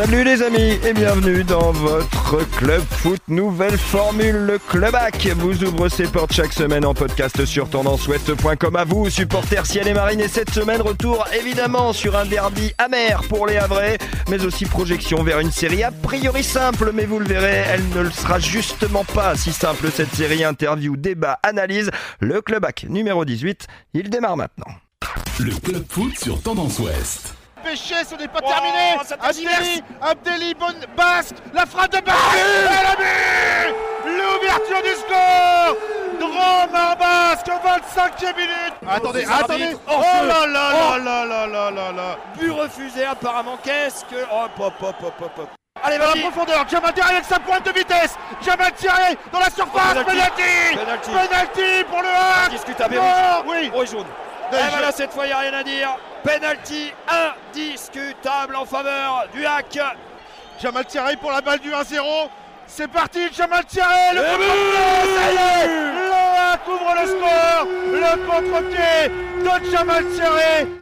Salut les amis et bienvenue dans votre club foot nouvelle formule le Clubac vous ouvre ses portes chaque semaine en podcast sur tendanceouest.com à vous supporters ciel et marine et cette semaine retour évidemment sur un derby amer pour les Havrais mais aussi projection vers une série a priori simple mais vous le verrez elle ne le sera justement pas si simple cette série interview débat analyse. Le Clubac numéro 18 il démarre maintenant. Le club foot sur Tendance Ouest. Péché, ce n'est pas terminé. bonne basque La frappe de Basque. But. L'ouverture du score. Drôme basque, 25e minute. Attendez, attendez. Oh là là là là là là là là. But refusé apparemment. Qu'est-ce que. Oh, pop, pop, pop, pop, pop. Allez, dans la profondeur, Jamal Thierry avec sa pointe de vitesse. Jamal Thierry dans la surface. Oh, penalty. Penalty. Pour le Havre Discutable. Non, rouge. oui. Oh, jaune. Et voilà, cette fois, il n'y a rien à dire. Penalty indiscutable en faveur du hack. Jamal Thierry pour la balle du 1-0 c'est parti, Jamal Thierry, le contre-pied, ça y est Le 1 couvre le score, le contre-pied de Jamal Thierry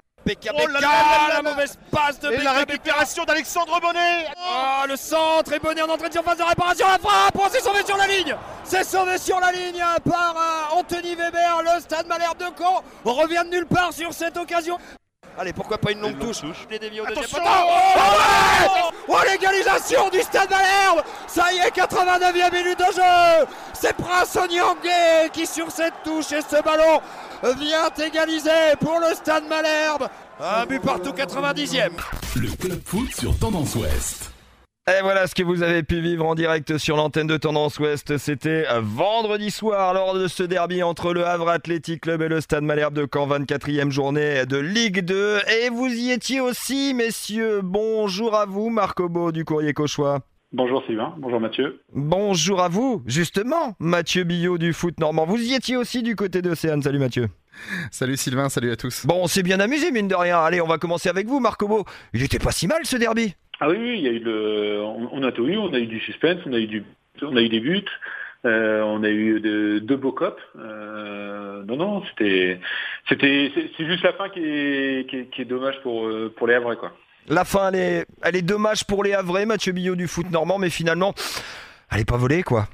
Oh la mauvaise passe de Et la récupération d'Alexandre Bonnet Ah, le centre est bonné en entrée de surface de réparation. La frappe, oh, c'est sauvé sur la ligne. C'est sauvé sur la ligne par euh, Anthony Weber. Le stade Malherbe de Caen revient de nulle part sur cette occasion. Allez, pourquoi pas une longue touche, Les déviés au deuxième Attention poteau. Oh, ouais Oh, l'égalisation du stade Malherbe Ça y est, 89e minute de jeu C'est Prince Onyangé qui, sur cette touche et ce ballon, vient égaliser pour le stade Malherbe. Un but partout, 90e. Le club foot sur Tendance Ouest. Et voilà ce que vous avez pu vivre en direct sur l'antenne de Tendance Ouest. C'était vendredi soir lors de ce derby entre le Havre Athletic Club et le Stade Malherbe de Caen, 24e journée de Ligue 2. Et vous y étiez aussi, messieurs. Bonjour à vous, Marc Obo du Courrier Cauchois. Bonjour Sylvain, bonjour Mathieu. Bonjour à vous, justement, Mathieu Billot du foot normand. Vous y étiez aussi du côté d'Océane. Salut Mathieu. Salut Sylvain, salut à tous. Bon, on s'est bien amusé, mine de rien. Allez, on va commencer avec vous, Marc Obo. Il était pas si mal ce derby. Ah oui, oui, il y a eu le, on, on a tout eu, on a eu du suspense, on a eu du, on a eu des buts, euh, on a eu de- deux beaux copes. Euh, non, non, c'était, c'était, c'est c'est juste la fin qui est, qui est, qui est dommage pour euh, pour les Havrais quoi. La fin, elle est, elle est dommage pour les Havrais, Mathieu Billot du foot normand, mais finalement, elle est pas volée, quoi.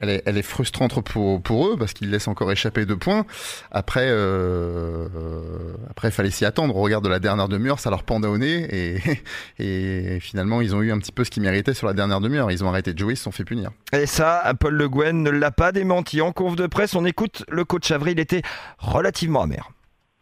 Elle est, elle est frustrante pour, pour eux parce qu'ils laissent encore échapper deux points. Après, euh, euh, après, il fallait s'y attendre. Au regard de la dernière demi-heure, ça leur pendait au nez et, et finalement, ils ont eu un petit peu ce qu'ils méritaient sur la dernière demi-heure. Ils ont arrêté de jouer, ils se sont fait punir. Et ça, Paul Le Guen ne l'a pas démenti. En conf de presse, on écoute le coach Avril était relativement amer.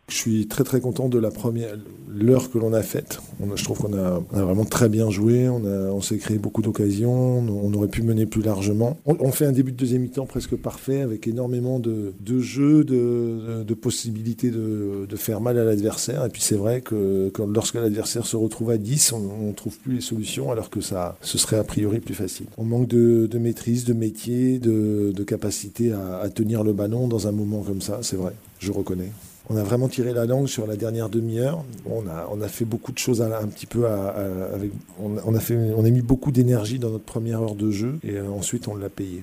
Je suis très très content de la première l'heure que l'on a faite. Je trouve qu'on a, vraiment très bien joué. On, on s'est créé beaucoup d'occasions. On, aurait pu mener plus largement. On, fait un début de deuxième mi-temps presque parfait avec énormément de, jeux, de, possibilités de, faire mal à l'adversaire. Et puis c'est vrai que, que lorsque l'adversaire se retrouve à 10, on ne trouve plus les solutions alors que ça ce serait a priori plus facile. On manque de, maîtrise, de métier, de, capacité à tenir le ballon dans un moment comme ça. C'est vrai, je reconnais. On a vraiment tiré la langue sur la dernière demi-heure. On a, on a fait beaucoup de choses à- un petit peu à- à- avec. On, a- on a fait, on a mis beaucoup d'énergie dans notre première heure de jeu et euh, ensuite on l'a payé.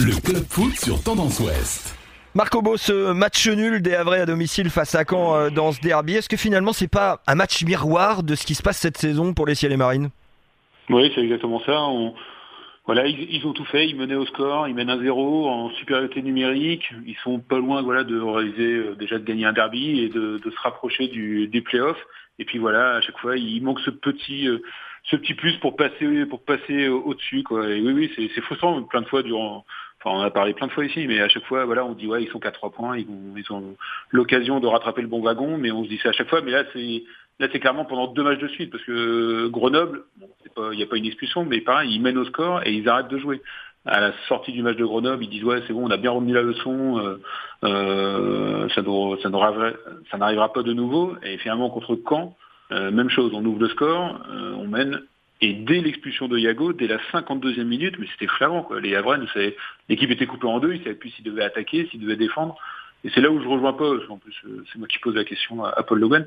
Le club foot sur Tendance Ouest. Marc Obo, ce match nul des Havrais à domicile face à Caen euh, dans ce derby, est-ce que finalement c'est pas un match miroir de ce qui se passe cette saison pour les Ciels et Marines? Oui, c'est exactement ça. On- voilà, ils, ils ont tout fait. Ils menaient au score, ils mènent un 0 en supériorité numérique. Ils sont pas loin, voilà, de réaliser euh, déjà de gagner un derby et de, de se rapprocher du, des playoffs. Et puis voilà, à chaque fois, il manque ce petit, euh, ce petit plus pour passer, pour passer au- au-dessus, quoi. Et oui, oui, c'est frustrant plein de fois durant. Enfin, on a parlé plein de fois ici, mais à chaque fois, voilà, on dit ouais, ils sont qu'à trois points, ils ont, ils ont l'occasion de rattraper le bon wagon, mais on se dit ça à chaque fois. Mais là, c'est Là, c'est clairement pendant deux matchs de suite, parce que Grenoble, il n'y a pas une expulsion, mais pareil, ils mènent au score et ils arrêtent de jouer. À la sortie du match de Grenoble, ils disent ouais, c'est bon, on a bien remis la leçon, euh, euh, ça n'arrivera pas de nouveau. Et finalement, contre Caen, euh, même chose, on ouvre le score, euh, on mène. Et dès l'expulsion de Yago, dès la 52e minute, mais c'était flagrant. Quoi. Les savaient- l'équipe était coupée en deux, ils ne savaient plus s'ils devaient attaquer, s'ils devaient défendre. Et c'est là où je rejoins pas, qu'en plus euh, c'est moi qui pose la question à, à Paul Logan,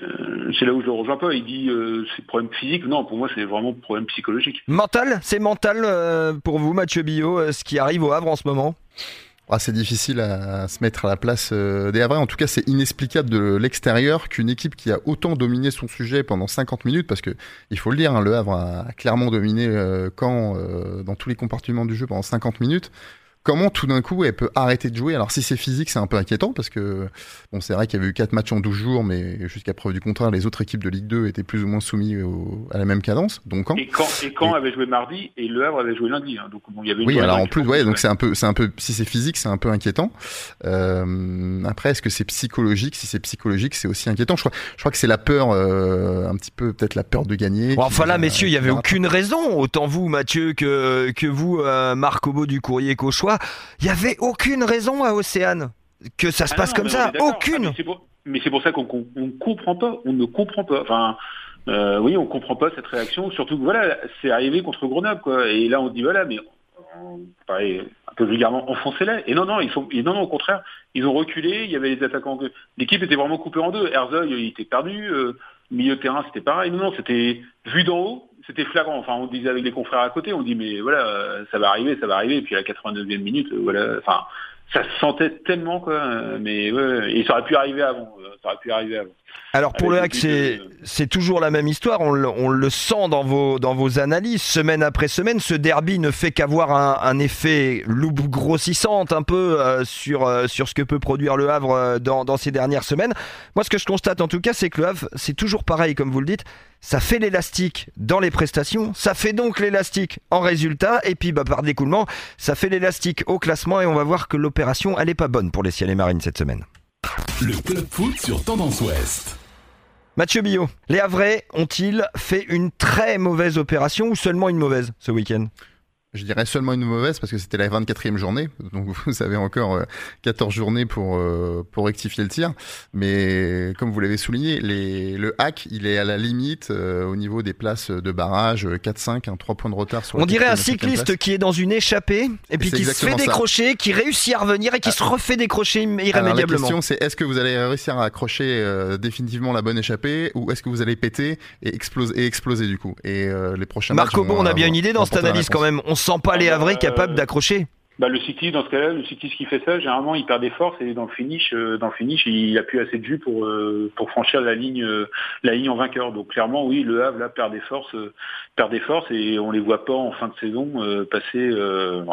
euh, c'est là où je le rejoins pas. Il dit euh, c'est problème physique, non, pour moi c'est vraiment problème psychologique. Mental, c'est mental euh, pour vous, Mathieu Billot, euh, ce qui arrive au Havre en ce moment? Ah, c'est difficile à, se mettre à la place euh, des Havrais. En tout cas, c'est inexplicable de l'extérieur qu'une équipe qui a autant dominé son sujet pendant 50 minutes, parce que il faut le dire, hein, le Havre a clairement dominé euh, Caen euh, dans tous les compartiments du jeu pendant 50 minutes comment tout d'un coup elle peut arrêter de jouer? Alors si c'est physique, c'est un peu inquiétant parce que bon, c'est vrai qu'il y avait eu 4 matchs en 12 jours, mais jusqu'à preuve du contraire, les autres équipes de Ligue 2 étaient plus ou moins soumis à la même cadence. Donc quand Et quand, avait joué mardi et Le Havre avait joué lundi. Hein. donc bon, il y avait oui, alors en plus, ouais, donc c'est un peu, c'est un peu, si c'est physique, c'est un peu inquiétant. Euh, après, est-ce que c'est psychologique? Si c'est psychologique, c'est aussi inquiétant. Je crois, je crois que c'est la peur, euh, un petit peu peut-être la peur de gagner. enfin là, messieurs, il y avait aucune raison. Autant vous, Mathieu, que que vous, euh, Marc Obo du Courrier Cauchois il n'y avait aucune raison à Océane que ça se ah passe comme ça. Aucune. Ah, mais c'est pour, ça qu'on ne comprend pas. On ne comprend pas. Enfin, euh, oui, on comprend pas cette réaction. Surtout que voilà, c'est arrivé contre Grenoble, quoi. Et là, on dit voilà, mais pareil, un peu vulgairement, enfoncez-les. Et non, non, ils sont, non, non, au contraire, ils ont reculé. Il y avait les attaquants. L'équipe était vraiment coupée en deux. Herzog, il était perdu. Euh, milieu de terrain, c'était pareil. Non, non, c'était vu d'en haut c'était flagrant. Enfin, on disait avec les confrères à côté, on dit mais voilà, ça va arriver, ça va arriver. Et puis à la 89e minute, voilà, enfin, ça se sentait tellement quoi. Mais ouais, et ça aurait pu arriver avant. Ça aurait pu arriver avant. Alors pour le hack, c'est toujours la même histoire, on le, sent dans vos, dans vos analyses, semaine après semaine, ce derby ne fait qu'avoir un, effet loupe grossissante un peu euh, sur, euh, sur ce que peut produire le Havre euh, dans, dans ces dernières semaines. Moi ce que je constate en tout cas, c'est que le Havre, c'est toujours pareil comme vous le dites, ça fait l'élastique dans les prestations, ça fait donc l'élastique en résultat, et puis bah, par découlement, ça fait l'élastique au classement, et on va voir que l'opération, elle est pas bonne pour les ciels et marines cette semaine. Le club foot sur Tendance Ouest. Mathieu Billot, les Havrais ont-ils fait une très mauvaise opération ou seulement une mauvaise ce week-end? Je dirais seulement une mauvaise parce que c'était la 24e journée, donc vous avez encore 14 euh, journées pour euh, pour rectifier le tir. Mais comme vous l'avez souligné, les, le hack, il est à la limite euh, au niveau des places de barrage 4-5, un 3 points de retard sur. On dirait un cycliste qui est dans une échappée et puis qui se fait décrocher, qui réussit à revenir et qui ah. se refait décrocher irrémédiablement. la question c'est est-ce que vous allez réussir à accrocher définitivement la bonne échappée ou est-ce que vous allez péter et exploser et exploser du coup? Et les prochains. Marco, on a bien une idée dans cette analyse quand même sent pas les Havrais capables d'accrocher bah, le cycliste dans ce cas-là, le cycliste qui fait ça, généralement il perd des forces et dans le finish, euh, dans le finish, il a plus assez de jus pour euh, pour franchir la ligne euh, la ligne en vainqueur. Donc clairement, oui, le Havre là perd des forces, perd des forces et on les voit pas en fin de saison passer.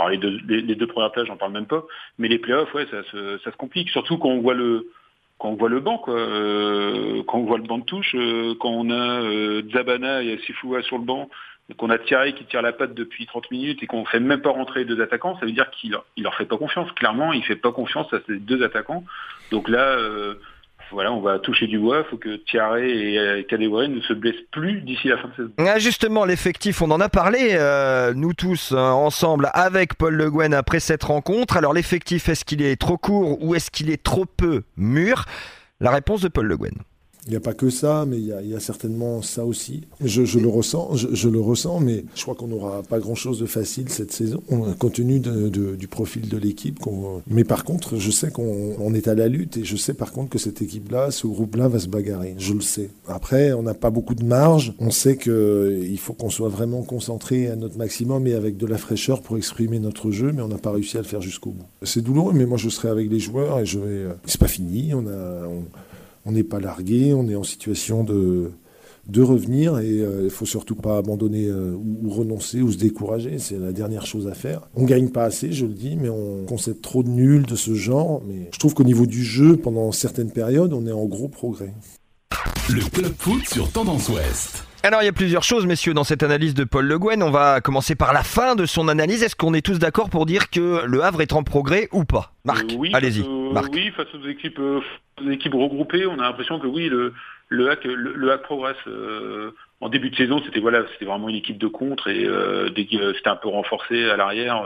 les deux les, deux premières plages, j'en parle même pas, mais les playoffs, ouais, ça se ça se complique. Surtout quand on voit le quand on voit le banc, quoi, quand on voit le banc de touche, quand on a Zabana et Sifoua sur le banc, qu'on a Thierry qui tire la patte depuis 30 minutes et qu'on fait même pas rentrer les deux attaquants, ça veut dire qu'il il leur fait pas confiance. Clairement, il fait pas confiance à ces deux attaquants. Donc là, euh, voilà, on va toucher du bois. Il faut que Thierry et euh, Kadewere ne se blessent plus d'ici la fin de saison. Ah, justement, l'effectif, on en a parlé, euh, nous tous ensemble, avec Paul Le Guen après cette rencontre. Alors l'effectif, est-ce qu'il est trop court ou est-ce qu'il est trop peu mûr? La réponse de Paul Le Guen. Il n'y a pas que ça, mais il y a, certainement ça aussi. Je, le ressens, je, le ressens, mais je crois qu'on n'aura pas grand-chose de facile cette saison, compte tenu du profil de l'équipe. Mais par contre, je sais qu'on est à la lutte et je sais par contre que cette équipe-là, ce groupe-là, va se bagarrer. Je le sais. Après, on n'a pas beaucoup de marge. On sait qu'il faut qu'on soit vraiment concentré à notre maximum et avec de la fraîcheur pour exprimer notre jeu, mais on n'a pas réussi à le faire jusqu'au bout. C'est douloureux, mais moi je serai avec les joueurs et je vais. C'est pas fini. On a n'est pas largué, on est en situation de, revenir et euh, il ne faut surtout pas abandonner euh, ou, renoncer ou se décourager. C'est la dernière chose à faire. On gagne pas assez, je le dis, mais on concède trop de nuls de ce genre. Mais je trouve qu'au niveau du jeu, pendant certaines périodes, on est en gros progrès. Le club foot sur Tendance Ouest. Alors il y a plusieurs choses, messieurs, dans cette analyse de Paul Le Guen. On va commencer par la fin de son analyse. Est-ce qu'on est tous d'accord pour dire que le Havre est en progrès ou pas? Marc, oui, allez-y. oui, face aux équipes, euh, équipes regroupées, on a l'impression que oui, le, le hack, le, hack progresse. Euh, en début de saison, c'était voilà, c'était vraiment une équipe de contre et euh, c'était un peu renforcé à l'arrière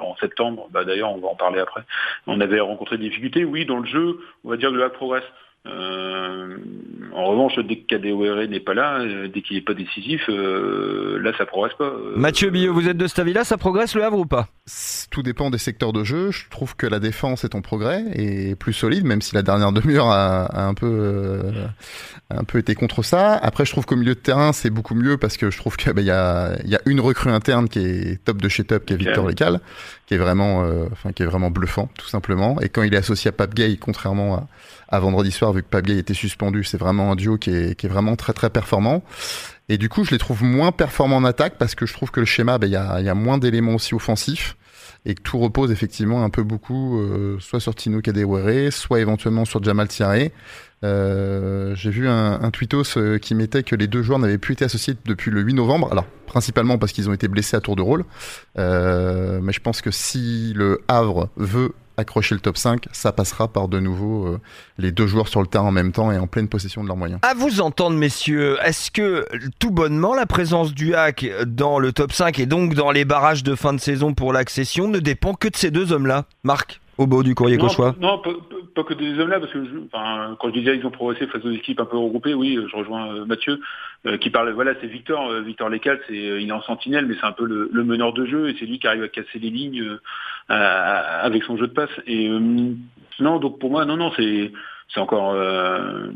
en septembre. Bah, D'ailleurs, on va en parler après. On avait rencontré des difficultés. Oui, dans le jeu, on va dire que le hack progresse. Euh, en revanche, dès que Kadewere n'est pas là, euh, dès qu'il n'est pas décisif, euh, là ça progresse pas. Mathieu Billot, vous êtes de cet avis-là, ça progresse le Havre ou pas? Tout dépend des secteurs de jeu. Je trouve que la défense est en progrès et plus solide, même si la dernière demi-heure a, a un peu euh, a un peu été contre ça. Après, je trouve qu'au milieu de terrain, c'est beaucoup mieux parce que je trouve qu'il bah, y, a, il y a une recrue interne qui est top de chez top, qui est Victor Lecal, qui est vraiment, euh, enfin, qui est vraiment bluffant, tout simplement. Et quand il est associé à Pape Gay, contrairement à, vendredi soir, vu que Pape Gay était suspendu, c'est vraiment un duo qui est, qui est vraiment très très performant. Et du coup, je les trouve moins performants en attaque parce que je trouve que le schéma, bah, il y, a, y a moins d'éléments aussi offensifs et que tout repose effectivement un peu beaucoup euh, soit sur Tino Kadewere, soit éventuellement sur Jamal Tiare. Euh, J'ai vu un, un tweetos euh, qui mettait que les deux joueurs n'avaient plus été associés depuis le 8 novembre. Alors principalement parce qu'ils ont été blessés à tour de rôle, mais je pense que si le Havre veut accrocher le top 5, ça passera par de nouveau euh, les deux joueurs sur le terrain en même temps et en pleine possession de leurs moyens. À vous entendre, messieurs, est-ce que tout bonnement la présence du hack dans le top 5 et donc dans les barrages de fin de saison pour l'accession ne dépend que de ces deux hommes-là? Marc? Au beau du courrier Cauchois Non, pas, pas que des hommes-là, parce que je, enfin, quand je disais ils ont progressé face aux équipes un peu regroupées, oui, je rejoins euh, Mathieu, euh, qui parle, voilà, c'est Victor, euh, Victor Lecal, c'est, euh, il est en sentinelle, mais c'est un peu le, le, meneur de jeu, et c'est lui qui arrive à casser les lignes euh, avec son jeu de passe. Et non, donc pour moi, non, non, c'est c'est encore. Euh,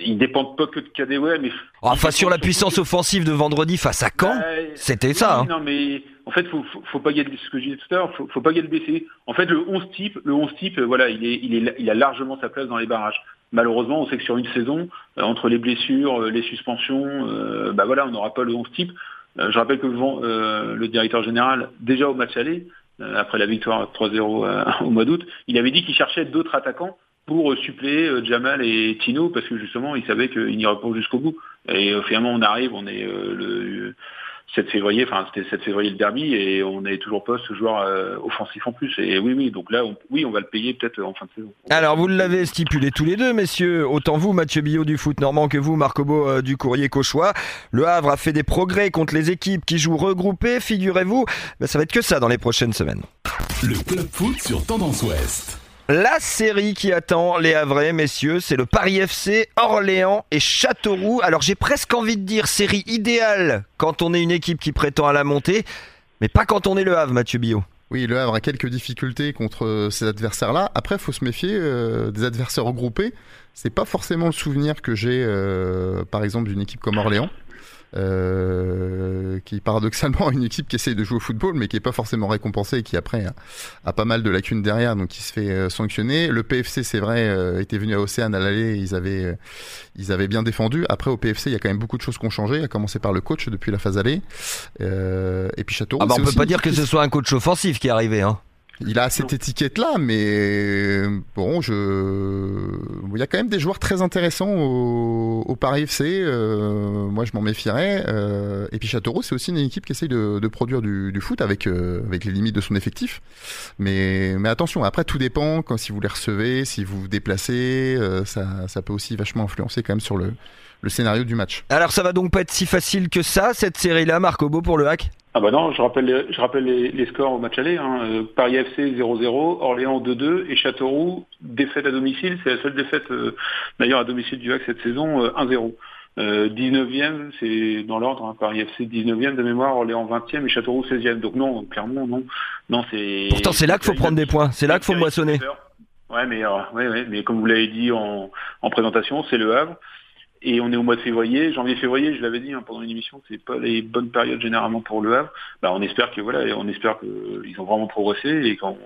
ils dépendent pas que de KDW, mais. Enfin, sur la puissance offensive de vendredi face à Caen, bah, c'était oui, ça. Hein. Non, mais en fait, faut, faut, faut pas gagner ce que je disais tout à l'heure, faut, faut pas gagner le baisser. En fait, le 11 type, le 11 type, voilà, il est, il est, il a largement sa place dans les barrages. Malheureusement, on sait que sur une saison, euh, entre les blessures, euh, les suspensions, euh, bah voilà, on n'aura pas le 11 type. Euh, je rappelle que le, le directeur général, déjà au match aller, après la victoire 3-0 au mois d'août, il avait dit qu'il cherchait d'autres attaquants pour suppléer Jamal et Tino parce que justement il savait qu'il n'irait pas jusqu'au bout. Et euh, finalement on arrive, on est euh, le 7 février, enfin c'était 7 février le derby et on n'est toujours pas ce joueur euh, offensif en plus. Et oui, oui, donc là, on, oui, on va le payer peut-être en fin de saison. Alors vous l'avez stipulé tous les deux, messieurs, autant vous, Mathieu Billot du foot normand que vous, Marc Obo euh, du courrier Cauchois. Le Havre a fait des progrès contre les équipes qui jouent regroupées, figurez-vous. Ben, ça va être que ça dans les prochaines semaines. Le club foot sur Tendance Ouest. La série qui attend les Havrais, messieurs, c'est le Paris FC, Orléans et Châteauroux. Alors j'ai presque envie de dire série idéale quand on est une équipe qui prétend à la montée, mais pas quand on est le Havre, Mathieu Billot. Oui, le Havre a quelques difficultés contre ces adversaires-là. Après, faut se méfier euh, des adversaires regroupés. C'est pas forcément le souvenir que j'ai, euh, par exemple, d'une équipe comme Orléans. Euh, qui paradoxalement une équipe qui essaye de jouer au football mais qui est pas forcément récompensée et qui après a, a pas mal de lacunes derrière donc qui se fait euh, sanctionner. Le PFC c'est vrai euh, était venu à Océane à l'aller, ils avaient euh, ils avaient bien défendu. Après au PFC il y a quand même beaucoup de choses qui ont changé, à commencer par le coach depuis la phase aller et puis Châteauroux. Ah bah on peut pas dire que ce soit un coach offensif qui est arrivé hein. Il a cette étiquette-là, mais bon, je, il y a quand même des joueurs très intéressants au, Paris FC. Euh, moi, je m'en méfierais. Euh, et puis Châteauroux, c'est aussi une équipe qui essaye de, de produire du, du foot avec euh, avec les limites de son effectif. Mais mais attention, après tout dépend quand si vous les recevez, si vous vous déplacez, euh, ça ça peut aussi vachement influencer quand même sur le le scénario du match. Alors ça va donc pas être si facile que ça cette série-là, Marco Beau pour le hack? Ah bah non, je rappelle les, je rappelle les, les scores au match aller. Hein. Euh, Paris FC 0-0, Orléans 2-2 et Châteauroux défaite à domicile. C'est la seule défaite euh, d'ailleurs à domicile du HAC cette saison, euh, 1-0. 19e, c'est dans l'ordre, hein, Paris FC 19e de mémoire, Orléans 20e et Châteauroux 16e. Donc non, clairement non. non c'est. Pourtant c'est là qu'il faut prendre des points, c'est là qu'il faut moissonner. Ouais mais, ouais, ouais, mais comme vous l'avez dit en, en présentation, c'est le Havre. Et on est au mois de février, janvier-février, je l'avais dit hein, pendant une émission, c'est pas les bonnes périodes généralement pour le Havre. Bah, on espère que voilà, on espère qu'ils ont vraiment progressé et qu'on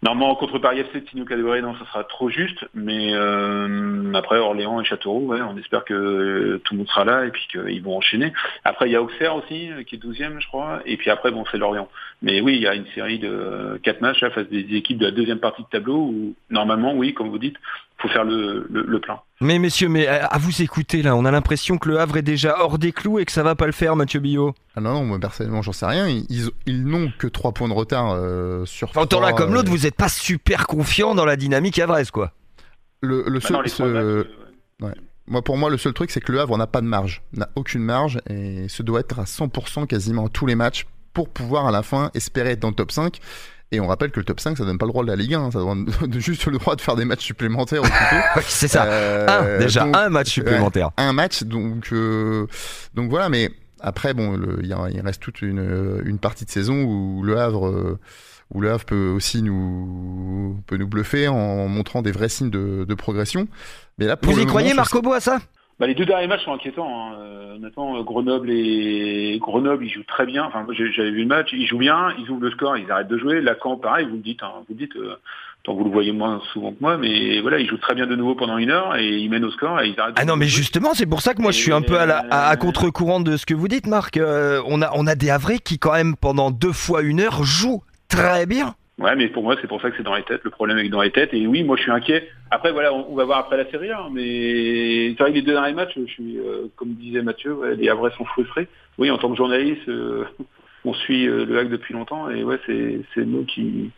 Normalement, contre Paris FC, Tino Cadoré, non, ça sera trop juste. Mais euh, après, Orléans et Châteauroux, ouais, on espère que tout le monde sera là et puis qu'ils vont enchaîner. Après, il y a Auxerre aussi, qui est 12e, je crois. Et puis après, bon, c'est Lorient. Mais oui, il y a une série de quatre matchs là, face des équipes de la deuxième partie de tableau où, normalement, oui, comme vous dites, faut faire le, le, le plein. Mais messieurs, mais à vous écouter là, on a l'impression que le Havre est déjà hors des clous et que ça va pas le faire, Mathieu Billot. Ah non, non, moi personnellement, j'en sais rien. Ils, ils n'ont que 3 points de retard euh, sur. Enfin, autant là comme l'autre, vous n'êtes pas super confiant dans la dynamique havraise, quoi. Le, le seul. Ce... Ouais. Moi, pour moi, le seul truc, c'est que le Havre n'a pas de marge, n'a aucune marge, et ce doit être à 100% quasiment tous les matchs pour pouvoir à la fin espérer être dans le top 5. Et on rappelle que le top 5, ça donne pas le droit de la Ligue 1, ça donne juste le droit de faire des matchs supplémentaires. c'est ça. un, déjà un match supplémentaire. un match, donc donc voilà, mais après, bon, il reste toute une, une, partie de saison où le Havre où le Havre peut aussi nous, peut nous bluffer en montrant des vrais signes de, de progression. Mais là, Vous y croyez, Marco Beau, à ça? Bah, les deux derniers matchs sont inquiétants. Hein. Euh, honnêtement, Grenoble et Grenoble, ils jouent très bien. Enfin, j'avais vu le match, ils jouent bien, ils ouvrent le score, ils arrêtent de jouer. Lacan, pareil, vous me dites, hein, vous dites, euh, tant vous le voyez moins souvent que moi, mais voilà, ils jouent très bien de nouveau pendant une heure et ils mènent au score et ils arrêtent. Ah non, mais justement, c'est pour ça que moi je suis un peu à, la, à, contre-courant de ce que vous dites, Marc. Euh, on a on a des Havrais qui quand même pendant deux fois une heure jouent très bien. Ouais, mais pour moi, c'est pour ça que c'est dans les têtes. Le problème est dans les têtes. Et oui, moi, je suis inquiet. Après, voilà, on, va voir après la série hein, mais c'est vrai que les deux derniers matchs, je suis, euh, comme disait Mathieu, les Havrais sont frustrés. Oui, en tant que journaliste, euh, on suit euh, le hack depuis longtemps. Et ouais, c'est c'est nous qui,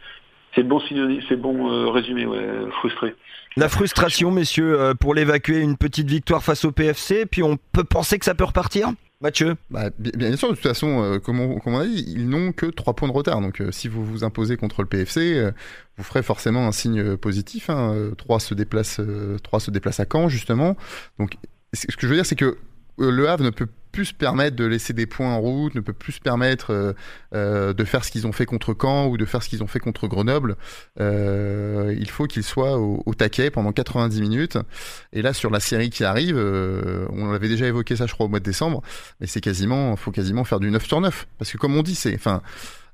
c'est bon synonyme, c'est bon résumé, ouais, frustré. La frustration, messieurs, pour l'évacuer, une petite victoire face au PFC, puis on peut penser que ça peut repartir? Mathieu bah, bien, sûr, de toute façon, euh, comme, on, a dit, ils n'ont que 3 points de retard. Donc euh, si vous vous imposez contre le PFC, euh, vous ferez forcément un signe positif. Hein. 3, se déplace, 3 se déplace à Caen, justement. Donc ce que je veux dire, c'est que le Havre ne peut plus se permettre de laisser des points en route, ne peut plus se permettre euh, euh, de faire ce qu'ils ont fait contre Caen ou de faire ce qu'ils ont fait contre Grenoble. Euh, il faut qu'ils soient au, taquet pendant 90 minutes. Et là, sur la série qui arrive, on avait déjà évoqué ça, je crois, au mois de décembre, mais c'est quasiment, faut quasiment faire du 9 sur 9. Parce que comme on dit, c'est, enfin,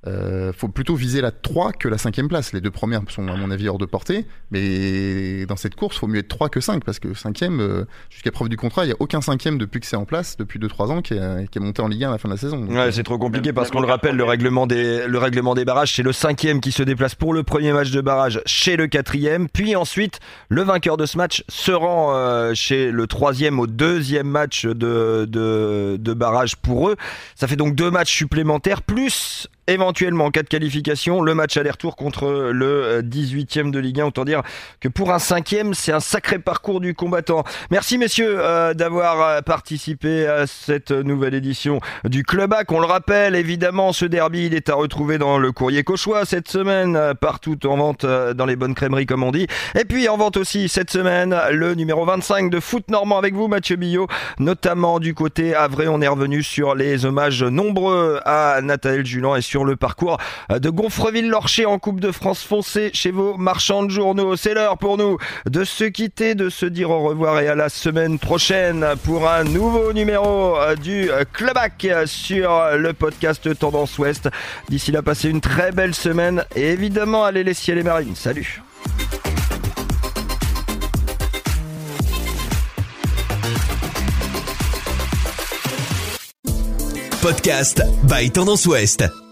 euh, faut plutôt viser la 3 que la cinquième place. Les deux premières sont à mon avis hors de portée, mais dans cette course, faut mieux être 3 que 5 parce que cinquième, euh, jusqu'à preuve du contrat, il n'y a aucun cinquième depuis que c'est en place depuis 2-3 ans qui est, qui est, monté en Ligue 1 à la fin de la saison. ouais, c'est trop compliqué parce qu'on le rappelle, le règlement des, le règlement des barrages, c'est le cinquième qui se déplace pour le premier match de barrage chez le quatrième, puis ensuite le vainqueur de ce match se rend euh, chez le troisième au deuxième match de, de, de barrage pour eux. Ça fait donc deux matchs supplémentaires plus éventuellement en cas de qualification le match aller-retour contre le 18e de Ligue 1 autant dire que pour un cinquième c'est un sacré parcours du combattant. Merci messieurs euh, d'avoir euh, participé à cette nouvelle édition du Club Hack on le rappelle évidemment ce derby il est à retrouver dans le courrier cauchois cette semaine euh, partout en vente dans les bonnes crèmeries comme on dit. Et puis en vente aussi cette semaine le numéro 25 de foot normand avec vous Mathieu Billot notamment du côté Avray. On est revenu sur les hommages nombreux à Nathalie Julan et sur sur le parcours de Gonfreville-Lorcher en Coupe de France. Foncez chez vos marchands de journaux. C'est l'heure pour nous de se quitter, de se dire au revoir et à la semaine prochaine pour un nouveau numéro du Clubac sur le podcast Tendance Ouest. D'ici là, passez une très belle semaine et évidemment, allez les ciels et marines. Salut Podcast by Tendance Ouest.